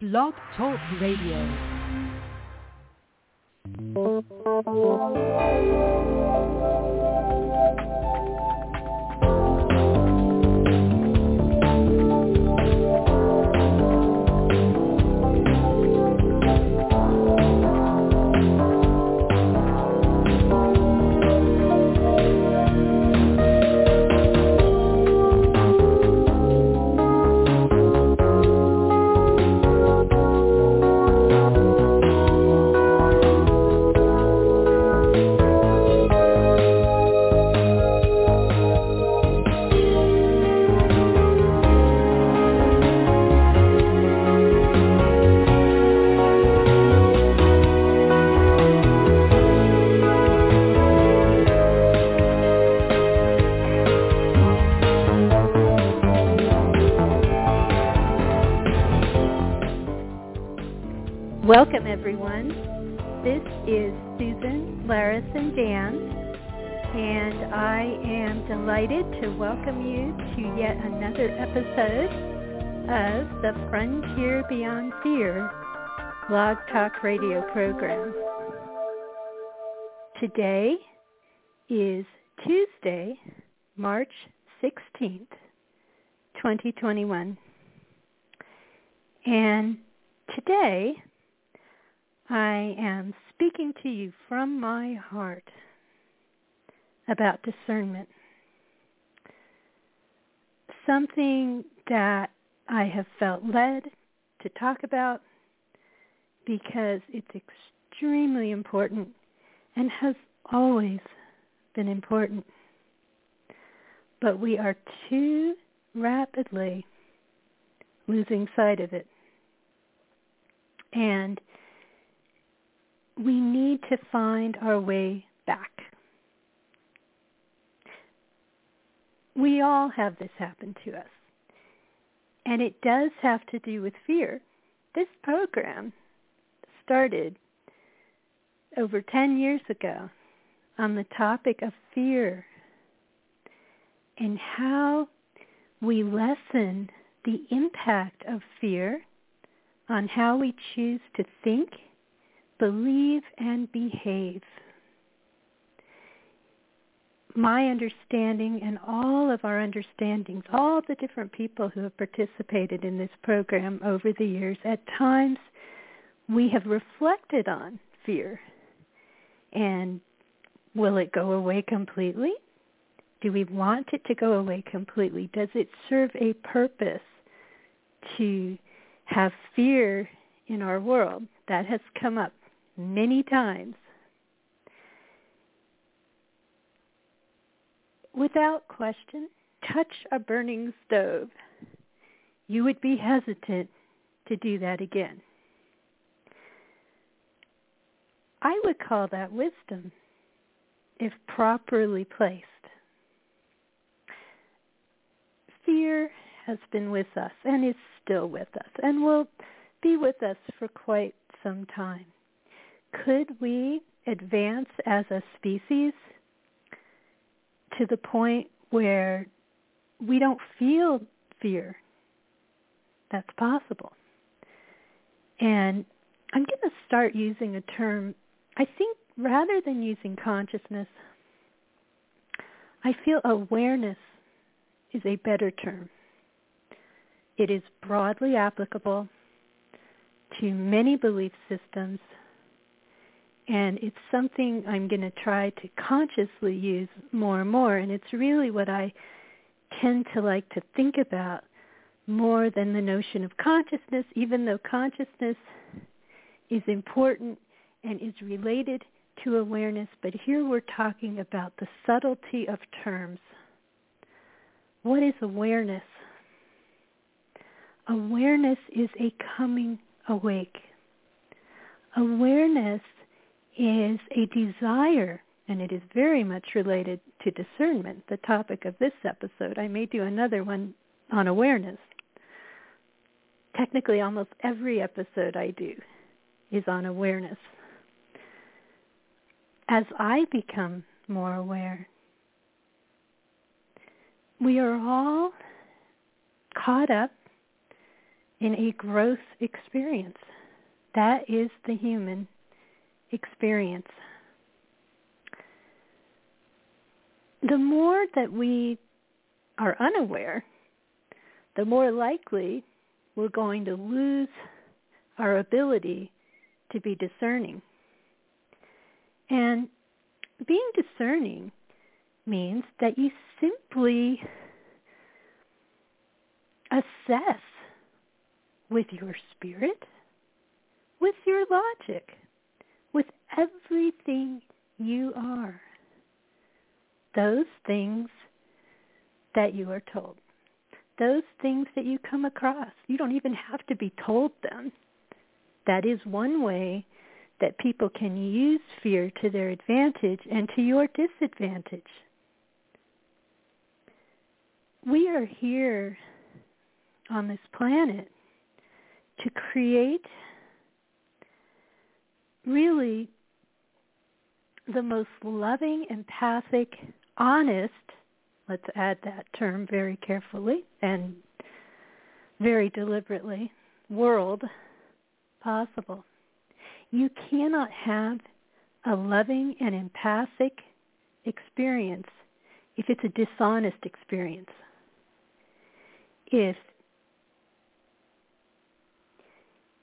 Blog Talk Radio. Welcome everyone. This is Susan Larison Danz, and I am delighted to welcome you to yet another episode of the Frontier Beyond Fear Blog Talk Radio program. Today is Tuesday, March 16th, 2021. And today I am speaking to you from my heart about discernment. Something that I have felt led to talk about because it's extremely important and has always been important. But we are too rapidly losing sight of it. And we need to find our way back. We all have this happen to us. And it does have to do with fear. This program started over 10 years ago on the topic of fear and how we lessen the impact of fear on how we choose to think believe and behave. My understanding and all of our understandings, all the different people who have participated in this program over the years, at times we have reflected on fear. And will it go away completely? Do we want it to go away completely? Does it serve a purpose to have fear in our world? That has come up many times. Without question, touch a burning stove. You would be hesitant to do that again. I would call that wisdom if properly placed. Fear has been with us and is still with us and will be with us for quite some time could we advance as a species to the point where we don't feel fear? That's possible. And I'm going to start using a term, I think rather than using consciousness, I feel awareness is a better term. It is broadly applicable to many belief systems and it's something I'm going to try to consciously use more and more. And it's really what I tend to like to think about more than the notion of consciousness, even though consciousness is important and is related to awareness. But here we're talking about the subtlety of terms. What is awareness? Awareness is a coming awake. Awareness is a desire, and it is very much related to discernment, the topic of this episode. I may do another one on awareness. Technically, almost every episode I do is on awareness. As I become more aware, we are all caught up in a growth experience. That is the human experience. The more that we are unaware, the more likely we're going to lose our ability to be discerning. And being discerning means that you simply assess with your spirit, with your logic, with everything you are. Those things that you are told. Those things that you come across. You don't even have to be told them. That is one way that people can use fear to their advantage and to your disadvantage. We are here on this planet to create really the most loving, empathic, honest, let's add that term very carefully and very deliberately, world possible. You cannot have a loving and empathic experience if it's a dishonest experience. If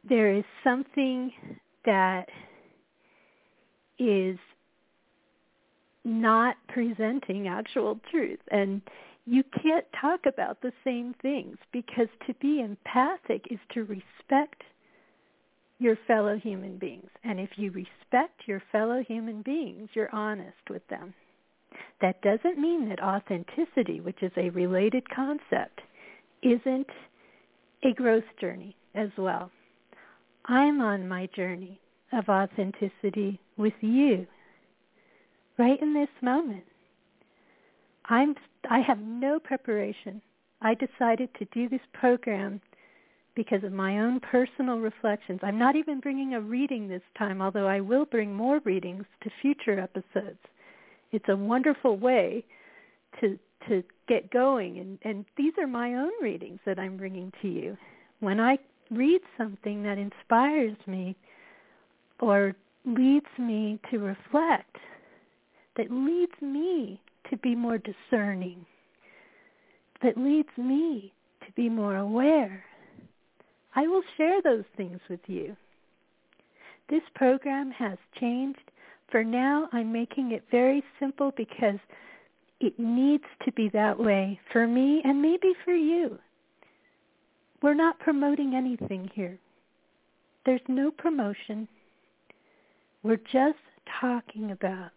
there is something that is not presenting actual truth and you can't talk about the same things because to be empathic is to respect your fellow human beings. And if you respect your fellow human beings, you're honest with them. That doesn't mean that authenticity, which is a related concept, isn't a growth journey as well. I'm on my journey of authenticity with you right in this moment. I'm I have no preparation. I decided to do this program because of my own personal reflections. I'm not even bringing a reading this time, although I will bring more readings to future episodes. It's a wonderful way to to get going and and these are my own readings that I'm bringing to you. When I read something that inspires me or leads me to reflect, that leads me to be more discerning, that leads me to be more aware. I will share those things with you. This program has changed. For now, I'm making it very simple because it needs to be that way for me and maybe for you. We're not promoting anything here. There's no promotion. We're just talking about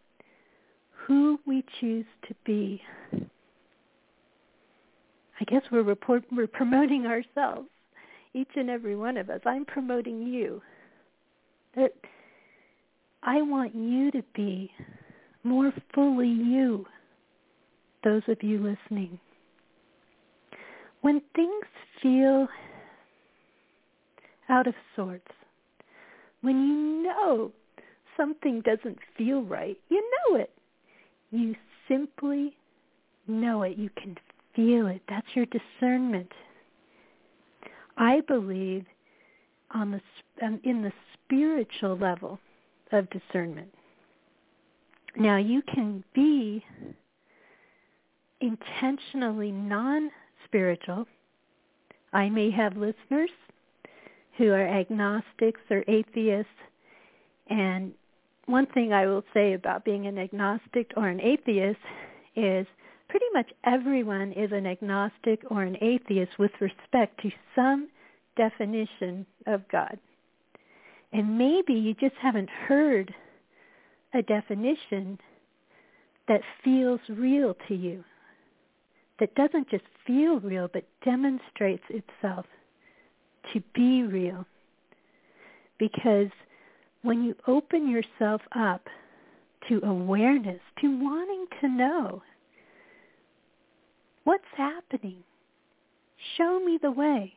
who we choose to be. I guess we're report, we're promoting ourselves, each and every one of us. I'm promoting you. That I want you to be more fully you, those of you listening. When things feel out of sorts, when you know something doesn't feel right, you know it. You simply know it. You can feel it. That's your discernment. I believe on the um, in the spiritual level of discernment. Now you can be intentionally non spiritual. I may have listeners who are agnostics or atheists. And one thing I will say about being an agnostic or an atheist is pretty much everyone is an agnostic or an atheist with respect to some definition of God. And maybe you just haven't heard a definition that feels real to you that doesn't just feel real but demonstrates itself to be real. Because when you open yourself up to awareness, to wanting to know what's happening, show me the way.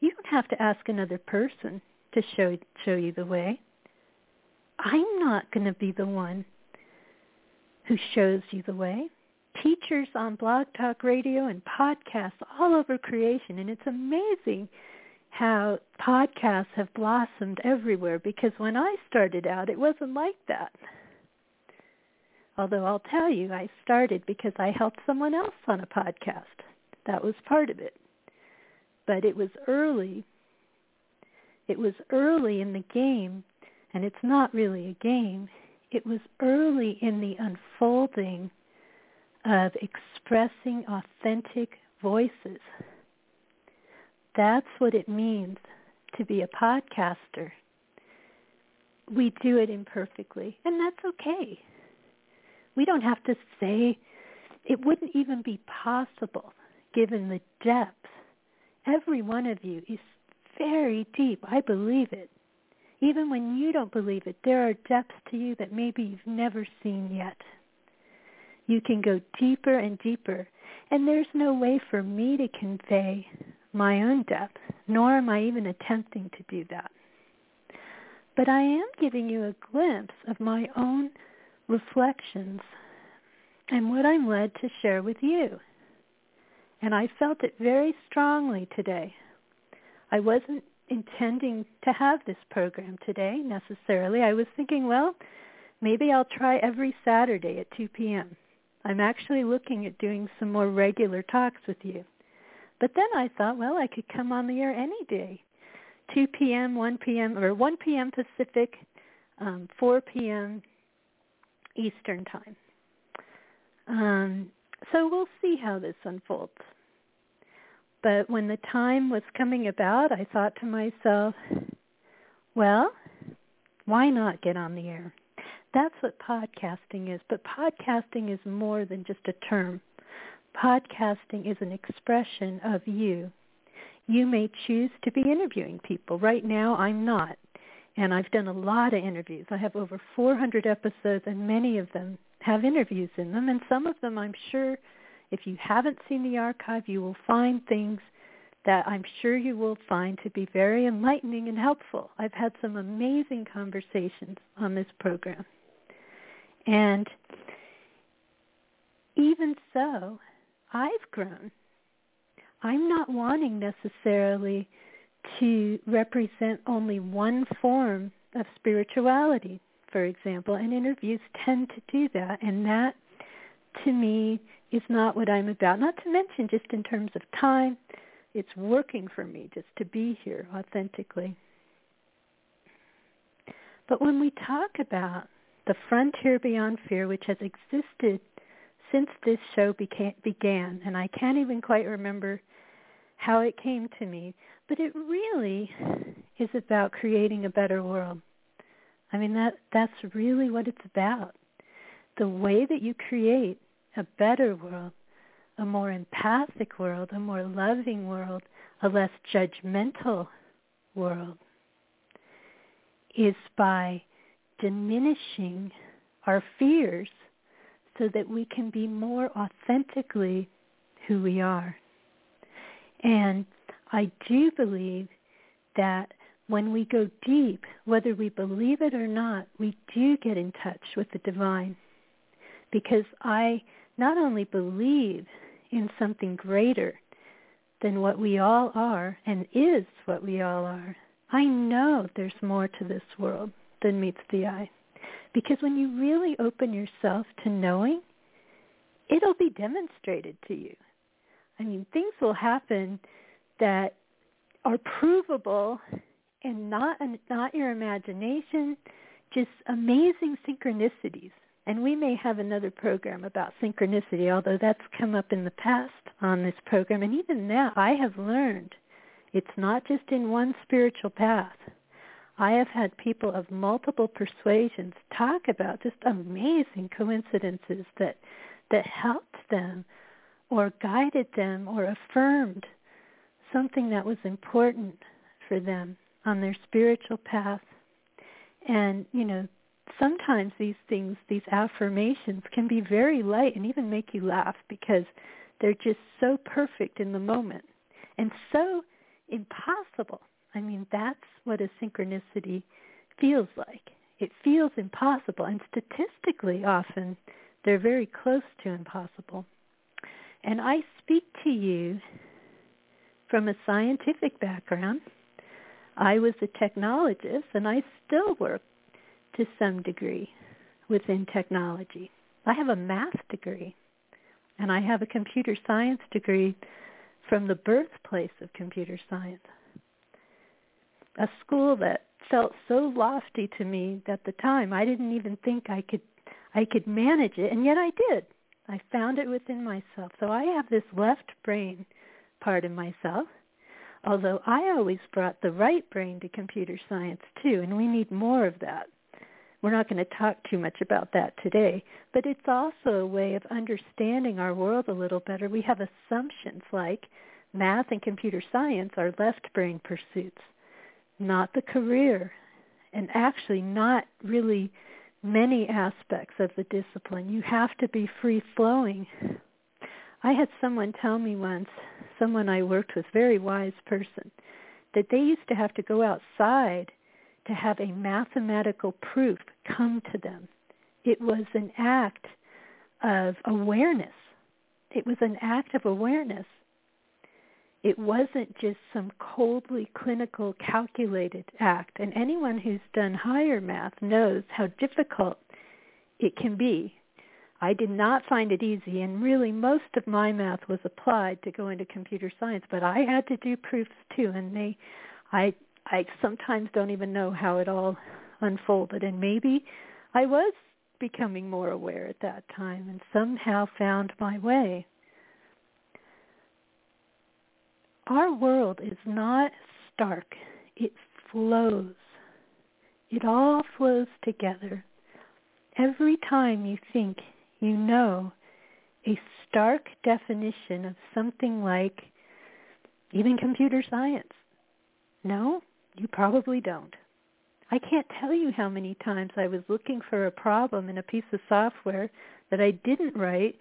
You don't have to ask another person to show show you the way. I'm not going to be the one who shows you the way teachers on Blog Talk Radio and podcasts all over creation. And it's amazing how podcasts have blossomed everywhere because when I started out, it wasn't like that. Although I'll tell you, I started because I helped someone else on a podcast. That was part of it. But it was early. It was early in the game, and it's not really a game. It was early in the unfolding of expressing authentic voices. That's what it means to be a podcaster. We do it imperfectly, and that's okay. We don't have to say, it wouldn't even be possible given the depth. Every one of you is very deep. I believe it. Even when you don't believe it, there are depths to you that maybe you've never seen yet. You can go deeper and deeper. And there's no way for me to convey my own depth, nor am I even attempting to do that. But I am giving you a glimpse of my own reflections and what I'm led to share with you. And I felt it very strongly today. I wasn't intending to have this program today necessarily. I was thinking, well, maybe I'll try every Saturday at 2 p.m. I'm actually looking at doing some more regular talks with you. But then I thought, well, I could come on the air any day. 2 p.m., 1 p.m., or 1 p.m. Pacific, um, 4 p.m. Eastern Time. Um, so we'll see how this unfolds. But when the time was coming about, I thought to myself, well, why not get on the air? That's what podcasting is. But podcasting is more than just a term. Podcasting is an expression of you. You may choose to be interviewing people. Right now, I'm not. And I've done a lot of interviews. I have over 400 episodes, and many of them have interviews in them. And some of them, I'm sure, if you haven't seen the archive, you will find things that I'm sure you will find to be very enlightening and helpful. I've had some amazing conversations on this program. And even so, I've grown. I'm not wanting necessarily to represent only one form of spirituality, for example, and interviews tend to do that, and that to me is not what I'm about. Not to mention just in terms of time, it's working for me just to be here authentically. But when we talk about the frontier beyond fear, which has existed since this show beca- began, and I can't even quite remember how it came to me, but it really is about creating a better world. I mean that that's really what it's about. The way that you create a better world, a more empathic world, a more loving world, a less judgmental world is by diminishing our fears so that we can be more authentically who we are. And I do believe that when we go deep, whether we believe it or not, we do get in touch with the divine. Because I not only believe in something greater than what we all are and is what we all are, I know there's more to this world than meets the eye. Because when you really open yourself to knowing, it'll be demonstrated to you. I mean, things will happen that are provable and not not your imagination, just amazing synchronicities. And we may have another program about synchronicity, although that's come up in the past on this program. And even now, I have learned it's not just in one spiritual path. I have had people of multiple persuasions talk about just amazing coincidences that that helped them or guided them or affirmed something that was important for them on their spiritual path. And, you know, sometimes these things, these affirmations can be very light and even make you laugh because they're just so perfect in the moment and so impossible. I mean, that's what a synchronicity feels like. It feels impossible, and statistically often they're very close to impossible. And I speak to you from a scientific background. I was a technologist and I still work to some degree within technology. I have a math degree and I have a computer science degree from the birthplace of computer science. A school that felt so lofty to me at the time I didn't even think I could I could manage it and yet I did. I found it within myself. So I have this left brain part of myself although I always brought the right brain to computer science too, and we need more of that. We're not going to talk too much about that today, but it's also a way of understanding our world a little better. We have assumptions like math and computer science are left brain pursuits, not the career, and actually not really many aspects of the discipline. You have to be free flowing. I had someone tell me once someone I worked with, very wise person, that they used to have to go outside to have a mathematical proof come to them. It was an act of awareness. It was an act of awareness. It wasn't just some coldly clinical calculated act. And anyone who's done higher math knows how difficult it can be I did not find it easy, and really most of my math was applied to go into computer science, but I had to do proofs too, and they, I, I sometimes don't even know how it all unfolded, and maybe I was becoming more aware at that time and somehow found my way. Our world is not stark. It flows. It all flows together. Every time you think you know a stark definition of something like even computer science. No, you probably don't. I can't tell you how many times I was looking for a problem in a piece of software that I didn't write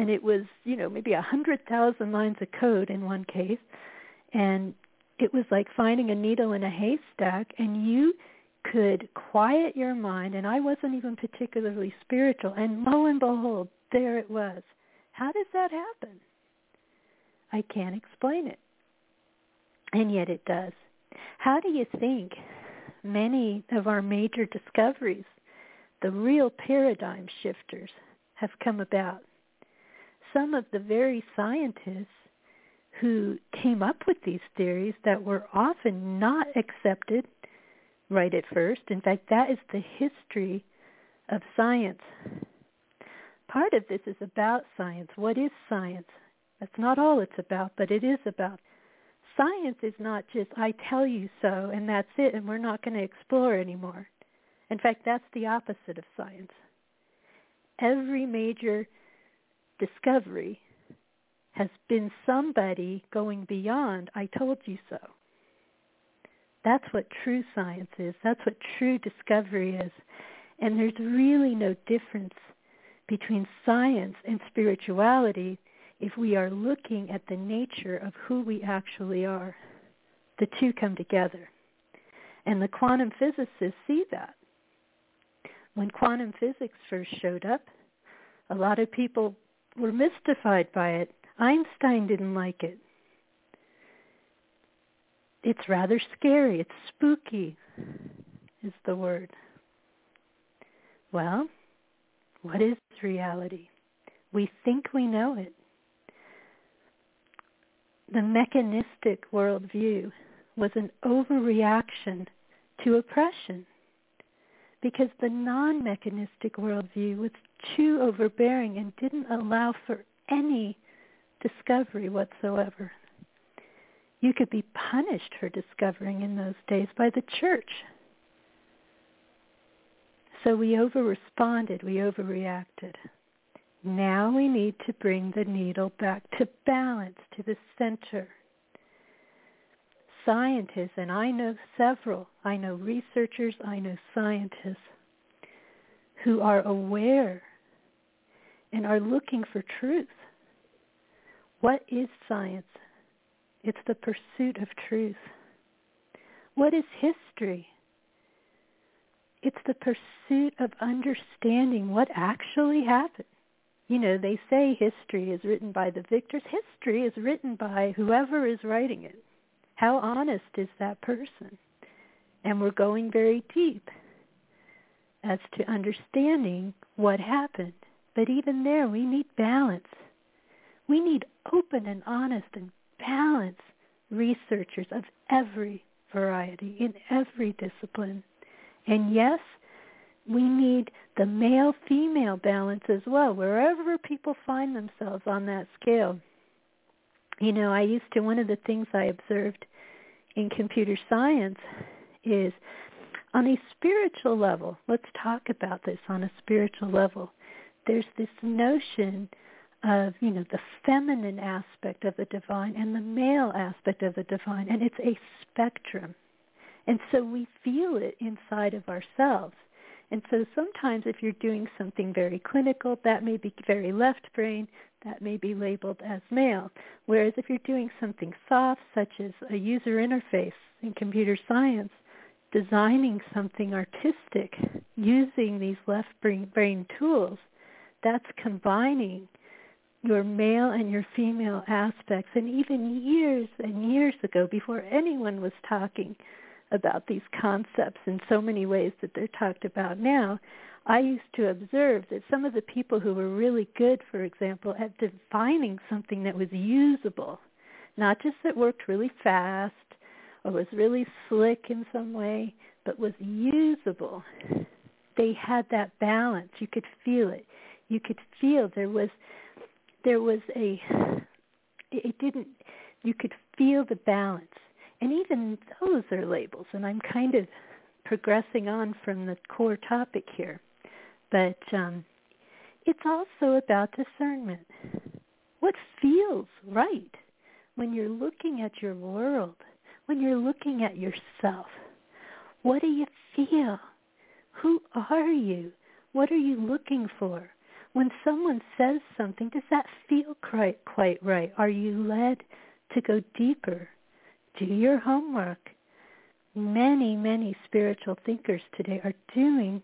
and it was, you know, maybe a hundred thousand lines of code in one case and it was like finding a needle in a haystack and you could quiet your mind, and I wasn't even particularly spiritual, and lo and behold, there it was. How does that happen? I can't explain it. And yet it does. How do you think many of our major discoveries, the real paradigm shifters, have come about? Some of the very scientists who came up with these theories that were often not accepted right at first. In fact, that is the history of science. Part of this is about science. What is science? That's not all it's about, but it is about. Science is not just, I tell you so, and that's it, and we're not going to explore anymore. In fact, that's the opposite of science. Every major discovery has been somebody going beyond, I told you so. That's what true science is. That's what true discovery is. And there's really no difference between science and spirituality if we are looking at the nature of who we actually are. The two come together. And the quantum physicists see that. When quantum physics first showed up, a lot of people were mystified by it. Einstein didn't like it it's rather scary. It's spooky is the word. Well, what is reality? We think we know it. The mechanistic worldview was an overreaction to oppression because the non-mechanistic worldview was too overbearing and didn't allow for any discovery whatsoever. You could be punished for discovering in those days by the church. So we over-responded, we overreacted. Now we need to bring the needle back to balance, to the center. Scientists, and I know several, I know researchers, I know scientists who are aware and are looking for truth. What is science? It's the pursuit of truth. What is history? It's the pursuit of understanding what actually happened. You know, they say history is written by the victors. History is written by whoever is writing it. How honest is that person? And we're going very deep as to understanding what happened. But even there, we need balance. We need open and honest and balanced researchers of every variety in every discipline. And yes, we need the male-female balance as well, wherever people find themselves on that scale. You know, I used to, one of the things I observed in computer science is on a spiritual level, let's talk about this on a spiritual level. There's this notion of, you know, the feminine aspect of the divine and the male aspect of the divine, and it's a spectrum. And so we feel it inside of ourselves. And so sometimes if you're doing something very clinical, that may be very left brain, that may be labeled as male. Whereas if you're doing something soft, such as a user interface in computer science, designing something artistic using these left brain, brain tools, that's combining your male and your female aspects. And even years and years ago, before anyone was talking about these concepts in so many ways that they're talked about now, I used to observe that some of the people who were really good, for example, at defining something that was usable, not just that worked really fast or was really slick in some way, but was usable. They had that balance. You could feel it. You could feel there was there was a it didn't you could feel the balance. And even those are labels and I'm kind of progressing on from the core topic here. But um it's also about discernment. What feels right when you're looking at your world? when you're looking at yourself? What do you feel? Who are you? What are you looking for? When someone says something, does that feel quite, quite right? Are you led to go deeper? Do your homework. Many, many spiritual thinkers today are doing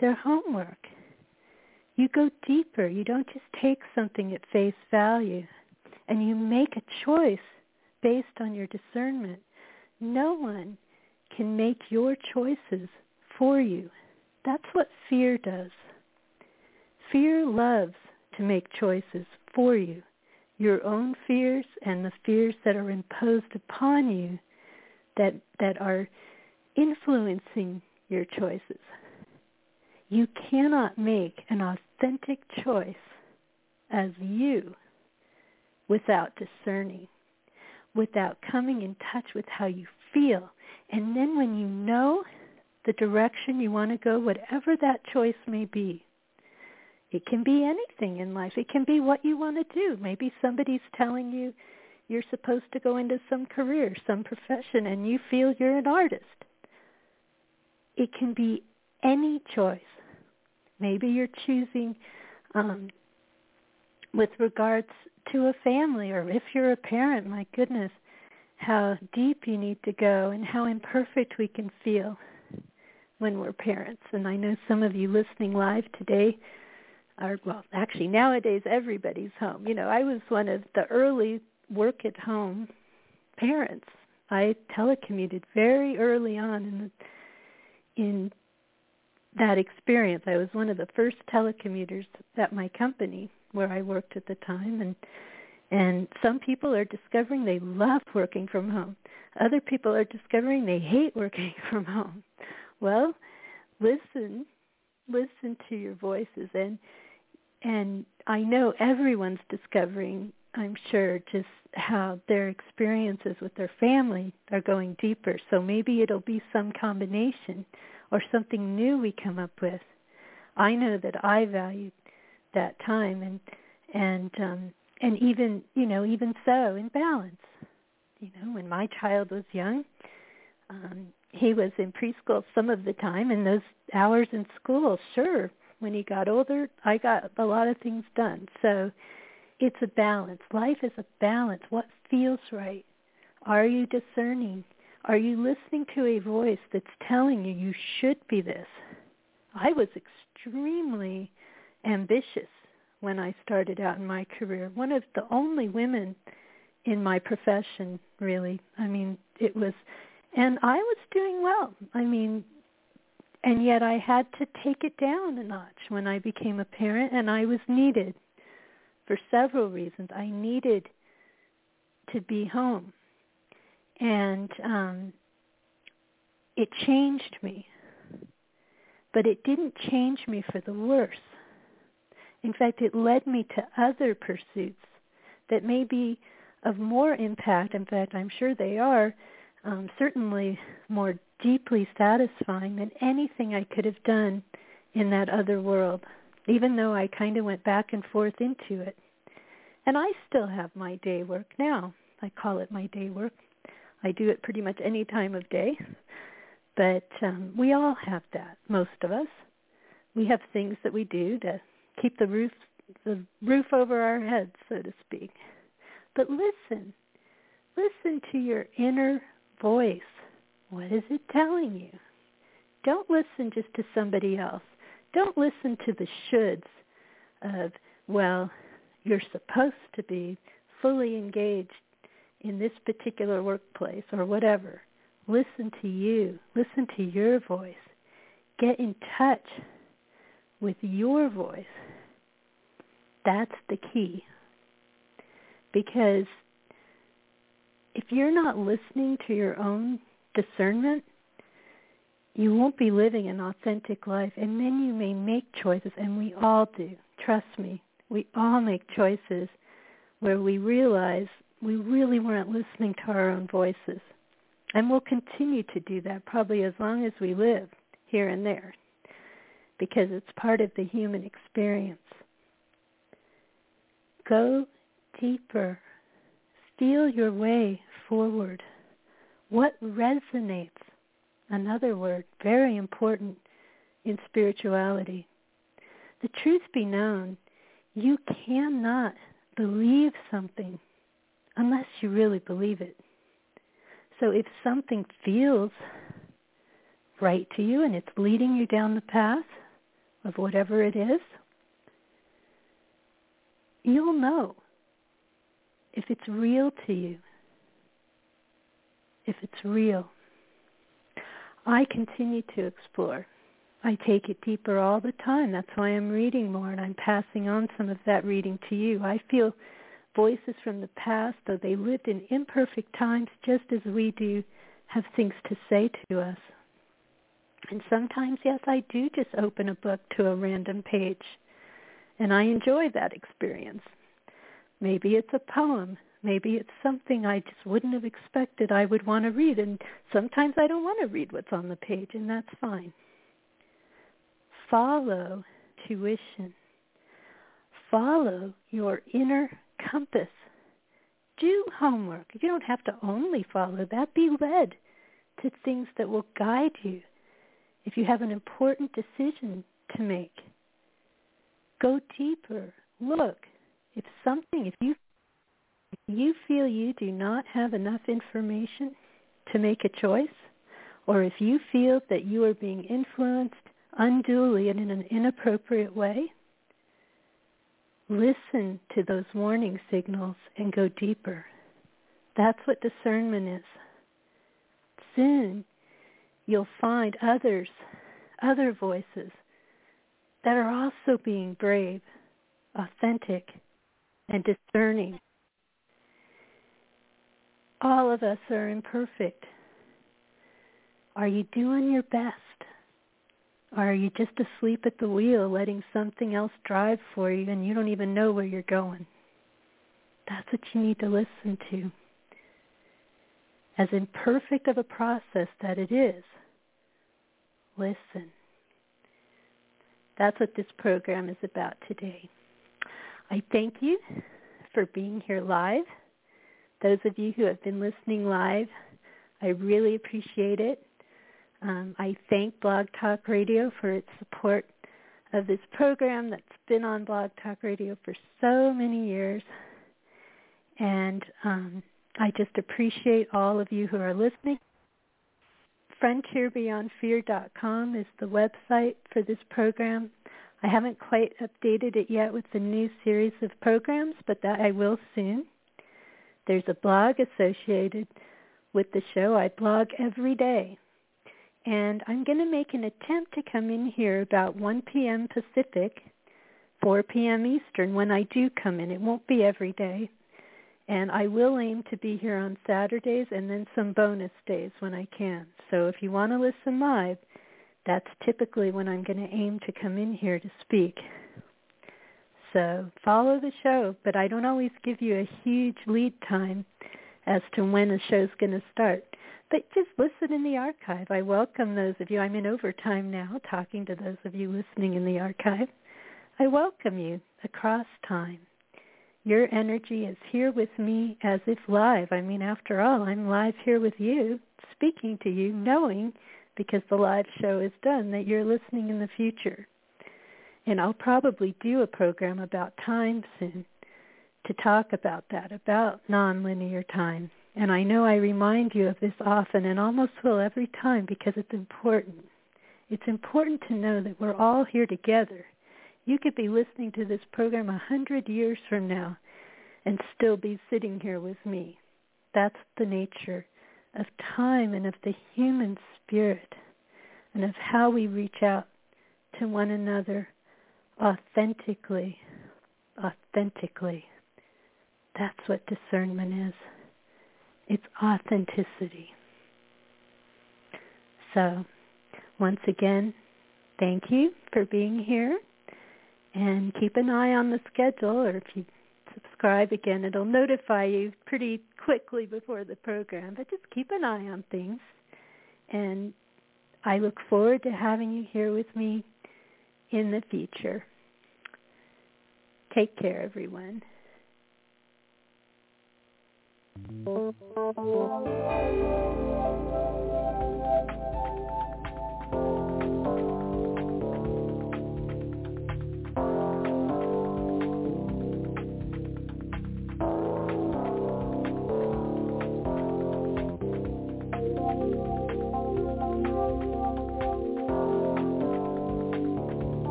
their homework. You go deeper. You don't just take something at face value. And you make a choice based on your discernment no one can make your choices for you. That's what fear does. Fear loves to make choices for you, your own fears and the fears that are imposed upon you that, that are influencing your choices. You cannot make an authentic choice as you without discerning without coming in touch with how you feel. And then when you know the direction you want to go, whatever that choice may be, it can be anything in life. It can be what you want to do. Maybe somebody's telling you you're supposed to go into some career, some profession, and you feel you're an artist. It can be any choice. Maybe you're choosing um, with regards to a family or if you're a parent, my goodness, how deep you need to go and how imperfect we can feel when we're parents. And I know some of you listening live today are, well, actually nowadays everybody's home. You know, I was one of the early work at home parents. I telecommuted very early on in the, in that experience. I was one of the first telecommuters at my company where I worked at the time and and some people are discovering they love working from home. Other people are discovering they hate working from home. Well, listen, listen to your voices and and I know everyone's discovering, I'm sure, just how their experiences with their family are going deeper. So maybe it'll be some combination or something new we come up with. I know that I value that time and and um and even you know even so in balance. You know when my child was young um he was in preschool some of the time and those hours in school sure when he got older i got a lot of things done. So it's a balance. Life is a balance. What feels right? Are you discerning are you listening to a voice that's telling you you should be this i was extremely ambitious when I started out in my career. One of the only women in my profession, really. I mean, it was And I was doing well. I mean, and yet I had to take it down a notch when I became a parent and I was needed for several reasons. I needed to be home. And um it changed me. But it didn't change me for the worse. In fact, it led me to other pursuits that may be of more impact. In fact, I'm sure they are um, certainly more deeply satisfying than anything I could have done in that other world, even though I kind of went back and forth into it. And I still have my day work now. I call it my day work. I do it pretty much any time of day. But um, we all have that, most of us. We have things that we do to keep the roof the roof over our heads, so to speak. But listen, listen to your inner voice. What is it telling you? Don't listen just to somebody else. Don't listen to the shoulds of, well, you're supposed to be fully engaged in this particular workplace or whatever. Listen to you. Listen to your voice. Get in touch with your voice. That's the key. Because if you're not listening to your own discernment, you won't be living an authentic life. And then you may make choices, and we all do. Trust me, we all make choices where we realize we really weren't listening to our own voices. And we'll continue to do that probably as long as we live here and there because it's part of the human experience. Go deeper. Feel your way forward. What resonates? Another word, very important in spirituality. The truth be known, you cannot believe something unless you really believe it. So if something feels right to you and it's leading you down the path of whatever it is, you'll know if it's real to you. If it's real. I continue to explore. I take it deeper all the time. That's why I'm reading more and I'm passing on some of that reading to you. I feel voices from the past, though they lived in imperfect times just as we do, have things to say to us. And sometimes, yes, I do just open a book to a random page, and I enjoy that experience. Maybe it's a poem. Maybe it's something I just wouldn't have expected I would want to read, and sometimes I don't want to read what's on the page, and that's fine. Follow tuition. Follow your inner compass. Do homework. You don't have to only follow that. Be led to things that will guide you. If you have an important decision to make, go deeper. Look. If something, if you if you feel you do not have enough information to make a choice, or if you feel that you are being influenced unduly and in an inappropriate way, Listen to those warning signals and go deeper. That's what discernment is. Soon you'll find others, other voices that are also being brave, authentic, and discerning. All of us are imperfect. Are you doing your best? Or are you just asleep at the wheel letting something else drive for you and you don't even know where you're going? That's what you need to listen to. As imperfect of a process that it is, listen. That's what this program is about today. I thank you for being here live. Those of you who have been listening live, I really appreciate it. Um, I thank Blog Talk Radio for its support of this program that's been on Blog Talk Radio for so many years. And um, I just appreciate all of you who are listening. FrontierBeyondFear.com is the website for this program. I haven't quite updated it yet with the new series of programs, but that I will soon. There's a blog associated with the show. I blog every day. And I'm going to make an attempt to come in here about 1 p.m. Pacific, 4 p.m. Eastern when I do come in. It won't be every day. And I will aim to be here on Saturdays and then some bonus days when I can. So if you want to listen live, that's typically when I'm going to aim to come in here to speak. So follow the show, but I don't always give you a huge lead time as to when a show's going to start. But just listen in the archive. I welcome those of you. I'm in overtime now talking to those of you listening in the archive. I welcome you across time. Your energy is here with me as if live. I mean, after all, I'm live here with you, speaking to you, knowing because the live show is done that you're listening in the future. And I'll probably do a program about time soon to talk about that, about nonlinear time. And I know I remind you of this often and almost will every time because it's important. It's important to know that we're all here together. You could be listening to this program a hundred years from now and still be sitting here with me. That's the nature of time and of the human spirit and of how we reach out to one another authentically. Authentically. That's what discernment is. It's authenticity. So, once again, thank you for being here. And keep an eye on the schedule, or if you subscribe again, it'll notify you pretty quickly before the program. But just keep an eye on things. And I look forward to having you here with me in the future. Take care, everyone. Thank you.